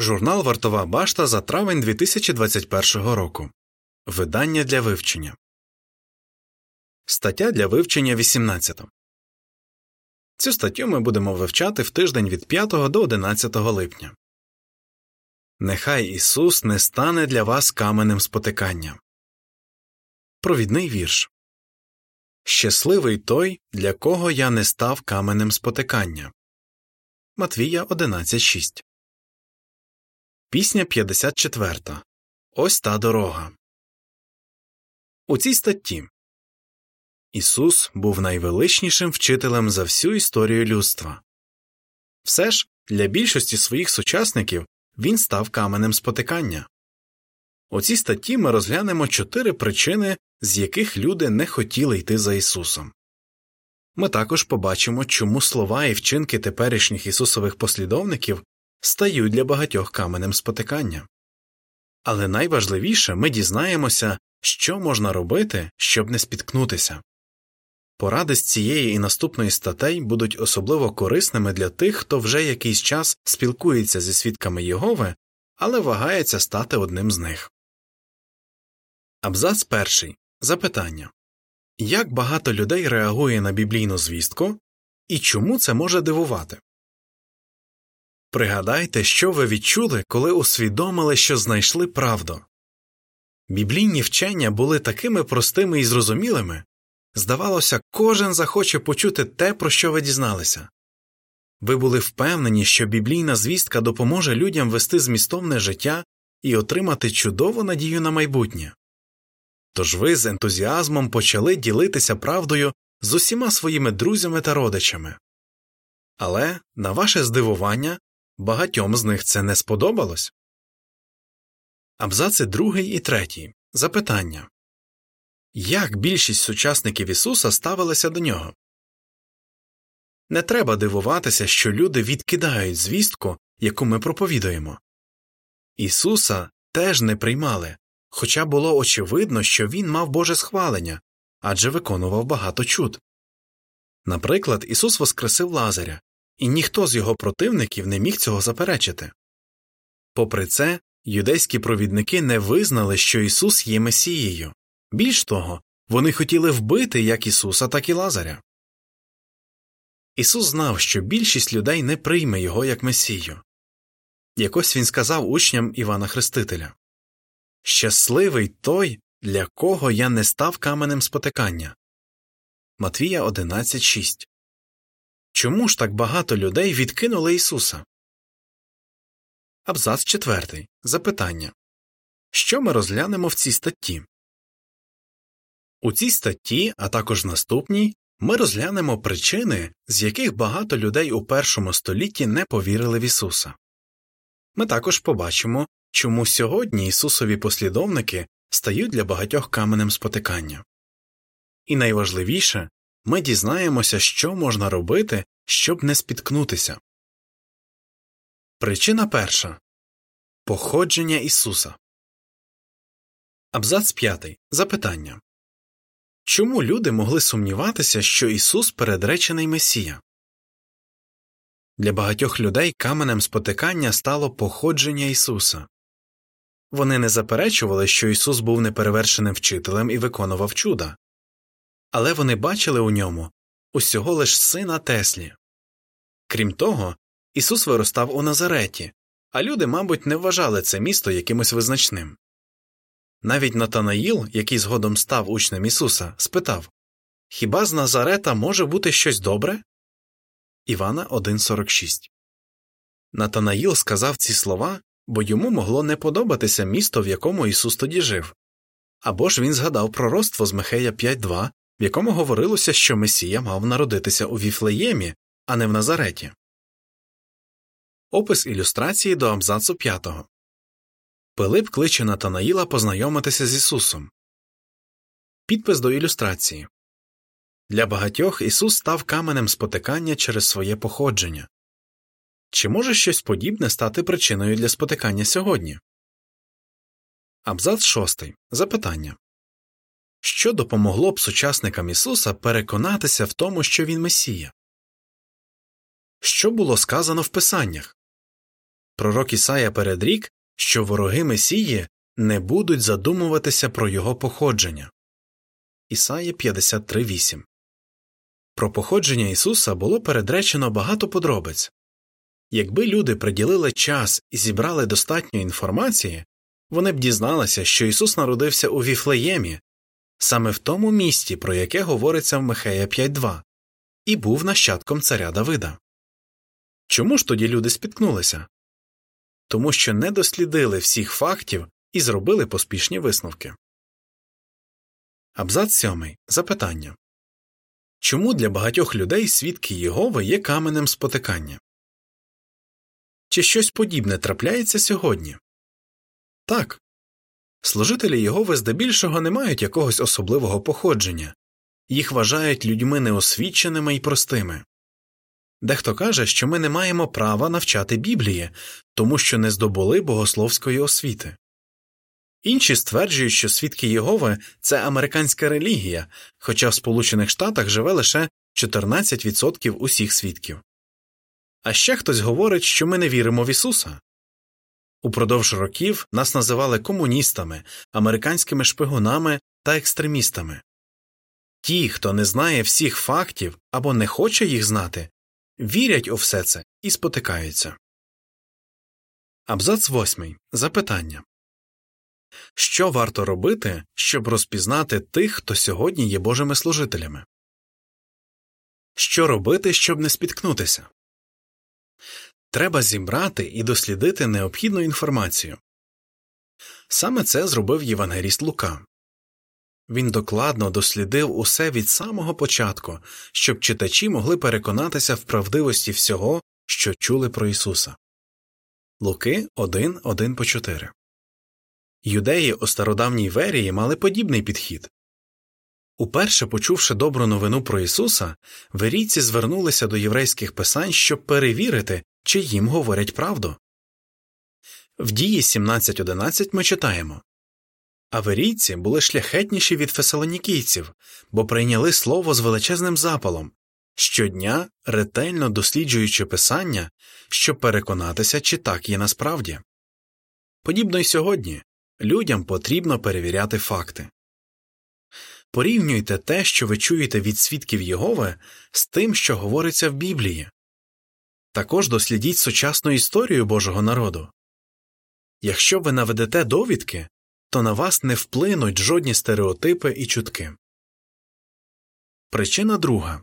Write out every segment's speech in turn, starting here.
Журнал Вартова башта за травень 2021 року. Видання для вивчення. Стаття для вивчення 18. Цю статтю ми будемо вивчати в тиждень від 5 до 11 липня. Нехай Ісус не стане для вас каменем спотикання. Провідний вірш Щасливий той, для кого я не став каменем спотикання. Матвія 11.6 Пісня 54. Ось та дорога. У цій статті Ісус був найвеличнішим вчителем за всю історію людства. Все ж для більшості своїх сучасників він став каменем спотикання. У цій статті ми розглянемо чотири причини, з яких люди не хотіли йти за Ісусом. Ми також побачимо, чому слова і вчинки теперішніх Ісусових послідовників стають для багатьох каменем спотикання. Але найважливіше ми дізнаємося, що можна робити, щоб не спіткнутися. Поради з цієї і наступної статей будуть особливо корисними для тих, хто вже якийсь час спілкується зі свідками Єгови, але вагається стати одним з них. Абзац перший. Запитання Як багато людей реагує на біблійну звістку і чому це може дивувати? Пригадайте, що ви відчули, коли усвідомили, що знайшли правду. Біблійні вчення були такими простими і зрозумілими здавалося, кожен захоче почути те, про що ви дізналися. Ви були впевнені, що біблійна звістка допоможе людям вести змістовне життя і отримати чудову надію на майбутнє. Тож ви з ентузіазмом почали ділитися правдою з усіма своїми друзями та родичами. Але, на ваше здивування, Багатьом з них це не сподобалось. Абзаци другий і третій. Запитання Як більшість сучасників Ісуса ставилися до нього? Не треба дивуватися, що люди відкидають звістку, яку ми проповідуємо. Ісуса теж не приймали, хоча було очевидно, що він мав Боже схвалення адже виконував багато чуд. Наприклад, Ісус воскресив Лазаря, і ніхто з його противників не міг цього заперечити. Попри це, юдейські провідники не визнали, що Ісус є Месією більш того, вони хотіли вбити як Ісуса, так і Лазаря. Ісус знав, що більшість людей не прийме його як Месію. Якось він сказав учням Івана Хрестителя Щасливий той, для кого я не став каменем спотикання. Матвія 11.6 Чому ж так багато людей відкинули Ісуса? Абзац четвертий. Запитання Що ми розглянемо в цій статті? У цій статті, а також наступній, ми розглянемо причини, з яких багато людей у першому столітті не повірили в Ісуса. Ми також побачимо, чому сьогодні Ісусові послідовники стають для багатьох каменем спотикання. І найважливіше ми дізнаємося, що можна робити, щоб не спіткнутися. Причина перша Походження Ісуса. Абзац 5. Запитання Чому люди могли сумніватися, що Ісус передречений Месія? Для багатьох людей каменем спотикання стало походження Ісуса. Вони не заперечували, що Ісус був неперевершеним вчителем і виконував чуда але вони бачили у ньому усього лиш сина Теслі. Крім того, Ісус виростав у Назареті, а люди, мабуть, не вважали це місто якимось визначним. Навіть Натанаїл, який згодом став учнем Ісуса, спитав Хіба з Назарета може бути щось добре? Івана 1.46 Натанаїл сказав ці слова, бо йому могло не подобатися місто, в якому Ісус тоді жив. Або ж він згадав пророцтво з Михея 5.2, в якому говорилося, що Месія мав народитися у Віфлеємі, а не в Назареті. Опис ілюстрації до абзацу 5. Пилип кличе Натанаїла познайомитися з Ісусом. Підпис до ілюстрації Для багатьох Ісус став каменем спотикання через своє походження. Чи може щось подібне стати причиною для спотикання сьогодні? Абзац 6. Запитання що допомогло б сучасникам Ісуса переконатися в тому, що Він Месія? Що було сказано в Писаннях? Пророк Ісая передрік, що вороги Месії не будуть задумуватися про його походження. Ісая 53.8 Про походження Ісуса було передречено багато подробиць. Якби люди приділили час і зібрали достатньо інформації, вони б дізналися, що Ісус народився у Віфлеємі, саме в тому місті, про яке говориться в Михея 5.2, і був нащадком царя Давида. Чому ж тоді люди спіткнулися? Тому що не дослідили всіх фактів і зробили поспішні висновки. Абзац сьомий. Запитання Чому для багатьох людей свідки Єгови є каменем спотикання? Чи щось подібне трапляється сьогодні? Так. Служителі Єгови здебільшого не мають якогось особливого походження, їх вважають людьми неосвіченими і простими. Дехто каже, що ми не маємо права навчати Біблії, тому що не здобули богословської освіти. Інші стверджують, що свідки Єгови це американська релігія, хоча в Сполучених Штатах живе лише 14% усіх свідків. А ще хтось говорить, що ми не віримо в Ісуса. Упродовж років нас називали комуністами, американськими шпигунами та екстремістами. Ті, хто не знає всіх фактів або не хоче їх знати, вірять у все це і спотикаються. Абзац восьмий. Запитання Що варто робити, щоб розпізнати тих, хто сьогодні є Божими служителями? Що робити, щоб не спіткнутися? Треба зібрати і дослідити необхідну інформацію. Саме це зробив Євангеліст Лука. Він докладно дослідив усе від самого початку, щоб читачі могли переконатися в правдивості всього, що чули про Ісуса. Луки 1, 1 по 4 Юдеї у стародавній Верії мали подібний підхід. Уперше почувши добру новину про Ісуса, верійці звернулися до єврейських писань, щоб перевірити, чи їм говорять правду. В дії 17.11 ми читаємо Аверійці були шляхетніші від фесалонікійців, бо прийняли слово з величезним запалом, щодня ретельно досліджуючи писання, щоб переконатися, чи так є насправді. Подібно й сьогодні людям потрібно перевіряти факти. Порівнюйте те, що ви чуєте від свідків Єгови, з тим, що говориться в Біблії. Також дослідіть сучасну історію Божого народу. Якщо ви наведете довідки, то на вас не вплинуть жодні стереотипи і чутки. Причина друга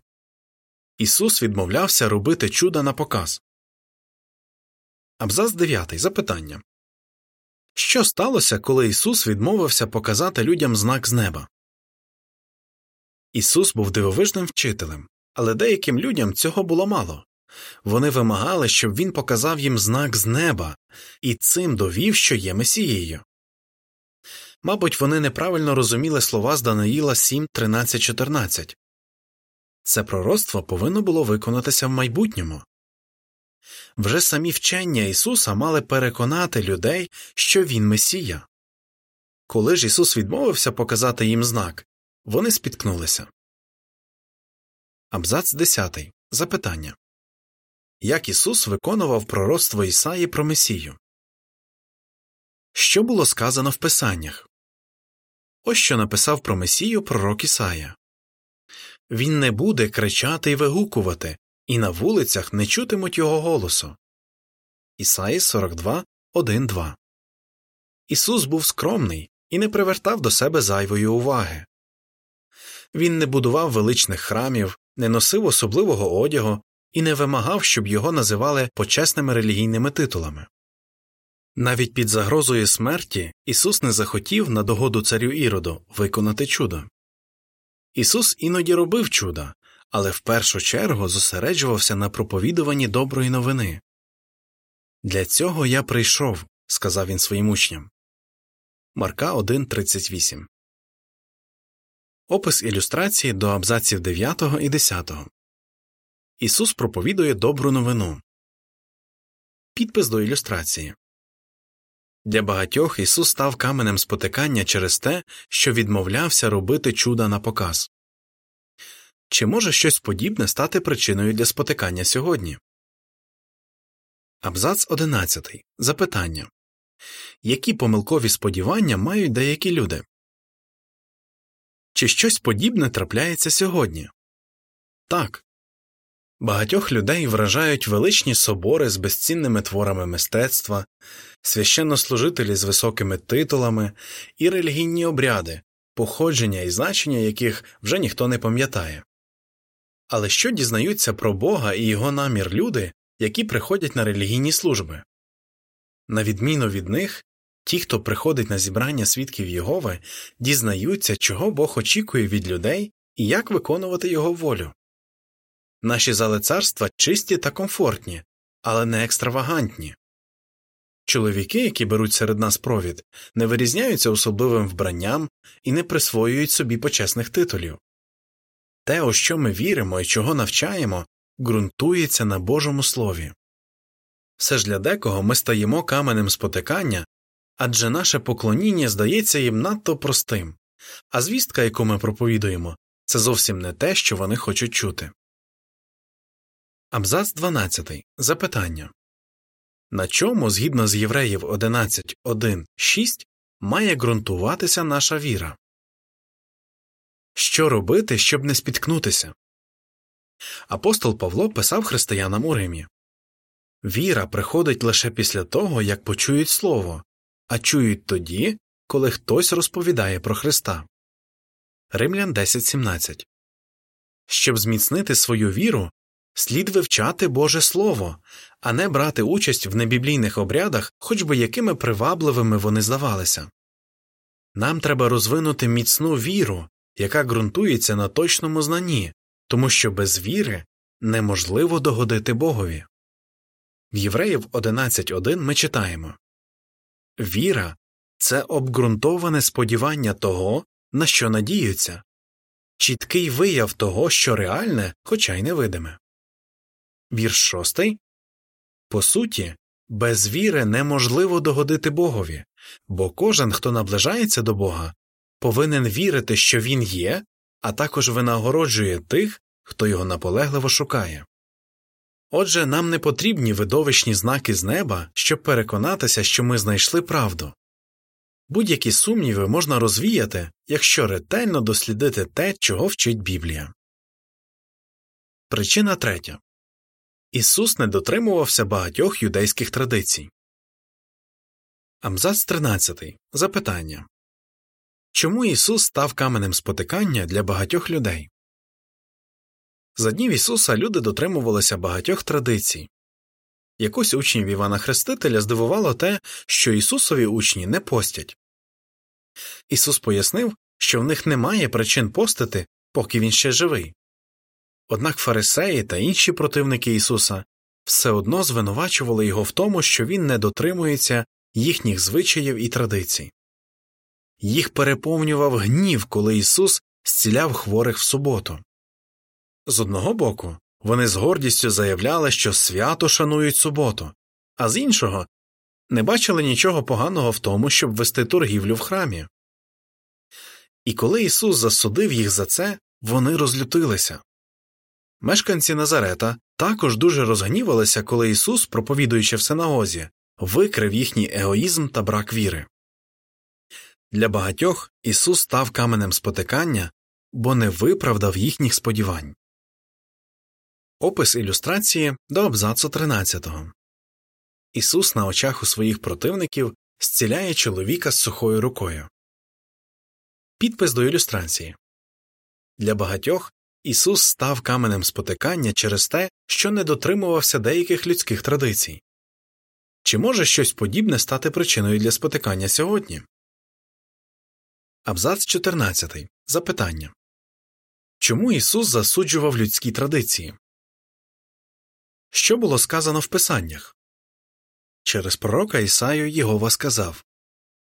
Ісус відмовлявся робити чуда на показ. Абзац 9. Запитання Що сталося, коли Ісус відмовився показати людям знак з неба? Ісус був дивовижним вчителем, але деяким людям цього було мало. Вони вимагали, щоб він показав їм знак з неба і цим довів, що є Месією. Мабуть, вони неправильно розуміли слова з Даниїла 7, 13, 14. Це пророцтво повинно було виконатися в майбутньому. Вже самі вчення Ісуса мали переконати людей, що Він Месія. Коли ж Ісус відмовився показати їм знак, вони спіткнулися. Абзац 10. Запитання Як Ісус виконував пророцтво Ісаї про Месію? Що було сказано в Писаннях? Ось що написав про Месію пророк Ісая Він не буде кричати і вигукувати, і на вулицях не чутимуть його голосу. Ісаї 42, 1, 2 Ісус був скромний і не привертав до себе зайвої уваги. Він не будував величних храмів, не носив особливого одягу і не вимагав, щоб його називали почесними релігійними титулами. Навіть під загрозою смерті Ісус не захотів на догоду царю Іроду виконати чудо. Ісус іноді робив чуда, але в першу чергу зосереджувався на проповідуванні доброї новини. Для цього я прийшов, сказав він своїм учням. Марка 1.38 Опис ілюстрації до абзаців 9 і 10 Ісус проповідує добру новину. Підпис до ілюстрації для багатьох Ісус став каменем спотикання через те, що відмовлявся робити чуда на показ. Чи може щось подібне стати причиною для спотикання сьогодні? Абзац 11. Запитання Які помилкові сподівання мають деякі люди? Чи щось подібне трапляється сьогодні? Так. Багатьох людей вражають величні собори з безцінними творами мистецтва, священнослужителі з високими титулами і релігійні обряди, походження і значення яких вже ніхто не пам'ятає. Але що дізнаються про Бога і його намір люди, які приходять на релігійні служби? На відміну від них, ті, хто приходить на зібрання свідків Єгови, дізнаються, чого Бог очікує від людей і як виконувати його волю. Наші зали царства чисті та комфортні, але не екстравагантні. Чоловіки, які беруть серед нас провід, не вирізняються особливим вбранням і не присвоюють собі почесних титулів. Те, у що ми віримо і чого навчаємо, ґрунтується на Божому Слові. Все ж для декого ми стаємо каменем спотикання, адже наше поклоніння здається їм надто простим, а звістка, яку ми проповідуємо, це зовсім не те, що вони хочуть чути. Абзац 12. Запитання На чому, згідно з Євреїв 11.1.6, має ґрунтуватися наша віра? Що робити, щоб не спіткнутися? Апостол Павло писав християнам у Римі Віра приходить лише після того, як почують слово, а чують тоді, коли хтось розповідає про Христа. Римлян 10.17 Щоб зміцнити свою віру, слід вивчати Боже Слово, а не брати участь в небіблійних обрядах, хоч би якими привабливими вони здавалися. Нам треба розвинути міцну віру, яка ґрунтується на точному знанні, тому що без віри неможливо догодити Богові. В Євреїв 11.1 ми читаємо Віра це обґрунтоване сподівання того, на що надіються, чіткий вияв того, що реальне, хоча й невидиме. Вірш шостий По суті, без віри неможливо догодити Богові, бо кожен, хто наближається до Бога, повинен вірити, що він є, а також винагороджує тих, хто його наполегливо шукає. Отже, нам не потрібні видовищні знаки з неба, щоб переконатися, що ми знайшли правду. Будь-які сумніви можна розвіяти, якщо ретельно дослідити те, чого вчить Біблія. Причина третя Ісус не дотримувався багатьох юдейських традицій. Абзац 13. Запитання Чому Ісус став каменем спотикання для багатьох людей? За днів Ісуса люди дотримувалися багатьох традицій. Якось учнів Івана Хрестителя здивувало те, що Ісусові учні не постять. Ісус пояснив, що в них немає причин постити, поки він ще живий. Однак фарисеї та інші противники Ісуса все одно звинувачували його в тому, що він не дотримується їхніх звичаїв і традицій. Їх переповнював гнів, коли Ісус зціляв хворих в суботу. З одного боку, вони з гордістю заявляли, що свято шанують суботу, а з іншого не бачили нічого поганого в тому, щоб вести торгівлю в храмі. І коли Ісус засудив їх за це, вони розлютилися. Мешканці Назарета також дуже розгнівалися, коли Ісус, проповідуючи в синагозі, викрив їхній егоїзм та брак віри. Для багатьох Ісус став каменем спотикання, бо не виправдав їхніх сподівань. Опис ілюстрації до абзацу 13. Ісус на очах у своїх противників зціляє чоловіка з сухою рукою. Підпис до ілюстрації Для багатьох Ісус став каменем спотикання через те, що не дотримувався деяких людських традицій. Чи може щось подібне стати причиною для спотикання сьогодні? Абзац 14. Запитання Чому Ісус засуджував людські традиції? Що було сказано в Писаннях? Через пророка Ісаю Єгова сказав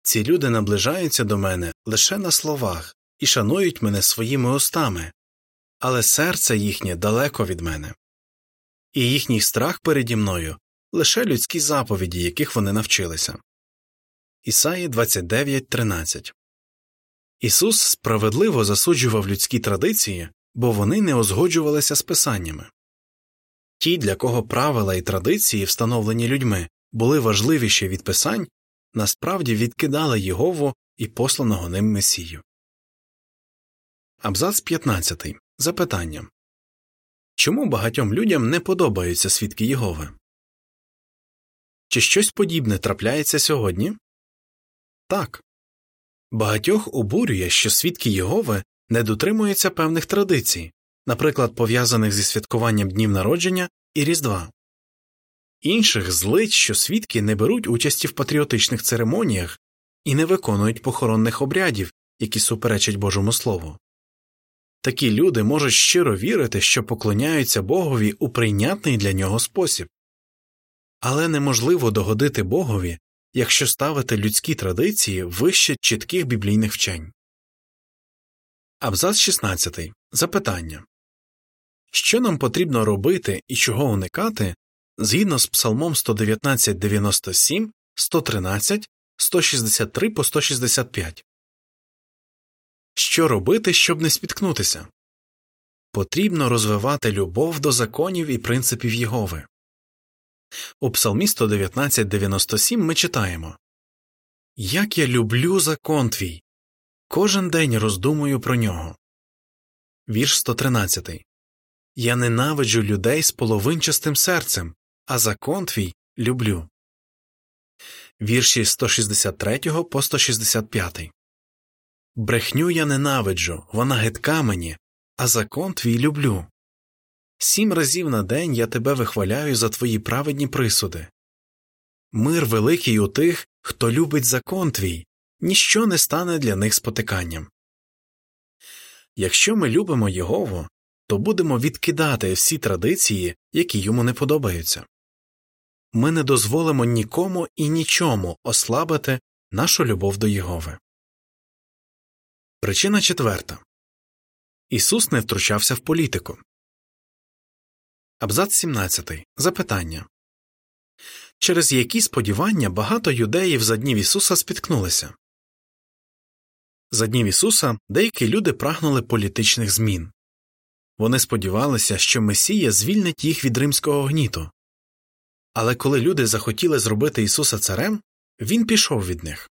Ці люди наближаються до мене лише на словах і шанують мене своїми устами, але серце їхнє далеко від мене, і їхній страх переді мною лише людські заповіді, яких вони навчилися. Ісаї 29.13 Ісус справедливо засуджував людські традиції, бо вони не озгоджувалися з писаннями. Ті, для кого правила і традиції, встановлені людьми, були важливіші від писань, насправді відкидали Єгову і посланого ним Месію. Абзац 15. Запитання Чому багатьом людям не подобаються свідки Єгови? Чи щось подібне трапляється сьогодні? Так. Багатьох обурює, що свідки Єгови не дотримуються певних традицій, наприклад, пов'язаних зі святкуванням днів народження і Різдва. Інших злить, що свідки не беруть участі в патріотичних церемоніях і не виконують похоронних обрядів, які суперечать Божому Слову. Такі люди можуть щиро вірити, що поклоняються Богові у прийнятний для нього спосіб, але неможливо догодити Богові, якщо ставити людські традиції вище чітких біблійних вчень. Абзац 16. Запитання Що нам потрібно робити і чого уникати згідно з Псалмом 119.97, 113, 163 по 165? Що робити, щоб не спіткнутися? Потрібно розвивати любов до законів і принципів Єгови. У Псалмі 119.97 ми читаємо Як я люблю закон твій. Кожен день роздумую про нього. Вірш 113. Я ненавиджу людей з половинчастим серцем, а закон твій люблю. Вірші 163 по 165. Брехню я ненавиджу, вона гидка мені, а закон твій люблю. Сім разів на день я тебе вихваляю за твої праведні присуди. Мир великий у тих, хто любить закон твій, ніщо не стане для них спотиканням. Якщо ми любимо Єгову, то будемо відкидати всі традиції, які йому не подобаються. Ми не дозволимо нікому і нічому ослабити нашу любов до Єгови. Причина четверта Ісус не втручався в політику. Абзац 17. Запитання Через які сподівання багато юдеїв за днів Ісуса спіткнулися? За днів Ісуса деякі люди прагнули політичних змін. Вони сподівалися, що Месія звільнить їх від римського гніту. Але коли люди захотіли зробити Ісуса царем, Він пішов від них.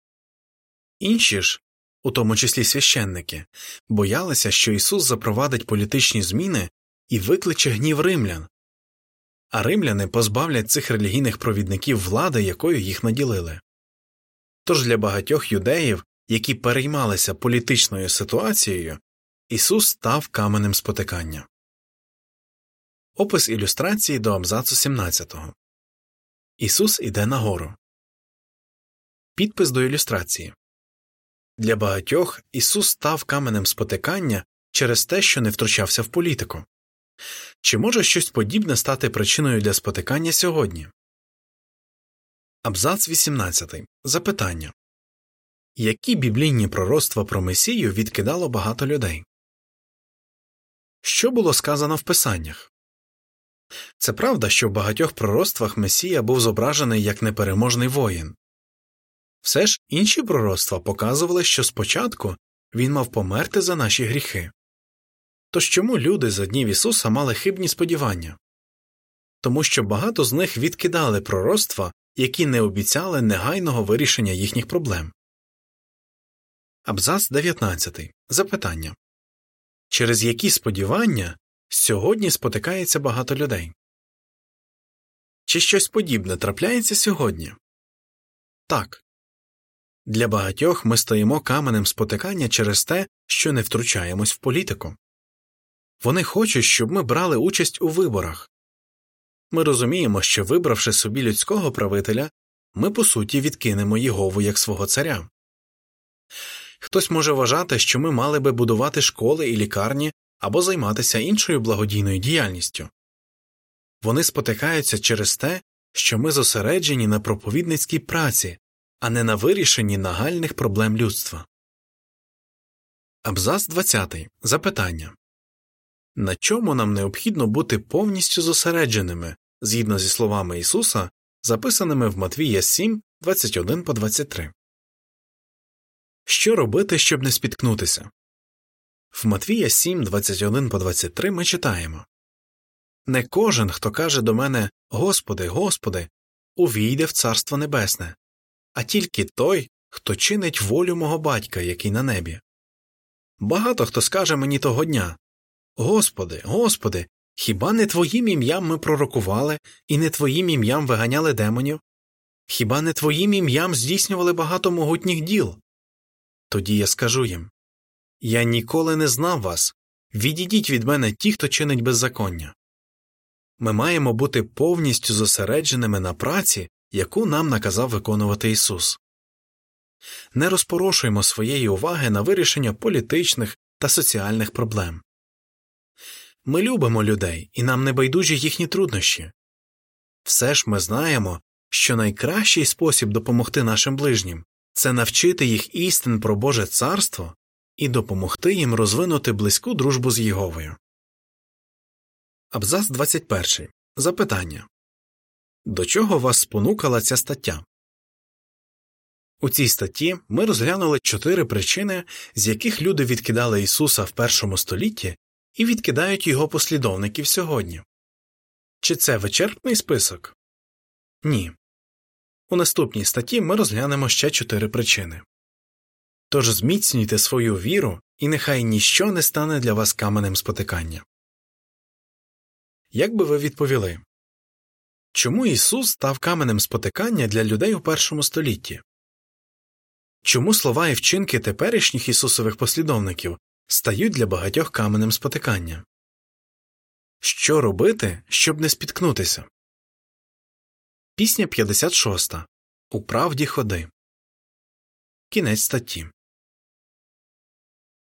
Інші ж, у тому числі священники, боялися, що Ісус запровадить політичні зміни і викличе гнів римлян, а римляни позбавлять цих релігійних провідників влади, якою їх наділили. Тож для багатьох юдеїв, які переймалися політичною ситуацією, Ісус став каменем спотикання. Опис ілюстрації до абзацу 17 Ісус іде нагору. Підпис до ілюстрації Для багатьох Ісус став каменем спотикання через те, що не втручався в політику. Чи може щось подібне стати причиною для спотикання сьогодні? Абзац 18. Запитання Які біблійні пророцтва про Месію відкидало багато людей? Що було сказано в Писаннях? Це правда, що в багатьох пророцтвах Месія був зображений як непереможний воїн. Все ж інші пророцтва показували, що спочатку він мав померти за наші гріхи. Тож чому люди за днів Ісуса мали хибні сподівання? Тому що багато з них відкидали пророцтва, які не обіцяли негайного вирішення їхніх проблем. Абзац 19. Запитання Через які сподівання сьогодні спотикається багато людей? Чи щось подібне трапляється сьогодні? Так. Для багатьох ми стоїмо каменем спотикання через те, що не втручаємось в політику. Вони хочуть, щоб ми брали участь у виборах. Ми розуміємо, що, вибравши собі людського правителя, ми по суті відкинемо Єгову як свого царя. Хтось може вважати, що ми мали би будувати школи і лікарні або займатися іншою благодійною діяльністю. Вони спотикаються через те, що ми зосереджені на проповідницькій праці, а не на вирішенні нагальних проблем людства. Абзац 20. Запитання на чому нам необхідно бути повністю зосередженими згідно зі словами Ісуса, записаними в Матвія 7, 21 по 23. Що робити, щоб не спіткнутися? В Матвія 7, 21 по 23 ми читаємо Не кожен, хто каже до мене Господи, Господи, увійде в Царство Небесне, а тільки той, хто чинить волю мого батька, який на небі. Багато хто скаже мені того дня Господи, Господи, хіба не Твоїм ім'ям ми пророкували і не Твоїм ім'ям виганяли демонів? Хіба не Твоїм ім'ям здійснювали багато могутніх діл? Тоді я скажу їм Я ніколи не знав вас. Відійдіть від мене ті, хто чинить беззаконня. Ми маємо бути повністю зосередженими на праці, яку нам наказав виконувати Ісус. Не розпорошуємо своєї уваги на вирішення політичних та соціальних проблем. Ми любимо людей і нам не байдужі їхні труднощі. Все ж ми знаємо, що найкращий спосіб допомогти нашим ближнім це навчити їх істин про Боже царство і допомогти їм розвинути близьку дружбу з Єговою. Абзац 21. Запитання До чого вас спонукала ця стаття? У цій статті ми розглянули чотири причини, з яких люди відкидали Ісуса в першому столітті і відкидають його послідовників сьогодні. Чи це вичерпний список? Ні. У наступній статті ми розглянемо ще чотири причини. Тож зміцнюйте свою віру, і нехай ніщо не стане для вас каменем спотикання. Як би ви відповіли чому Ісус став каменем спотикання для людей у першому столітті? Чому слова і вчинки теперішніх Ісусових послідовників стають для багатьох каменем спотикання? Що робити, щоб не спіткнутися? Пісня 56. У правді ходи. Кінець статті.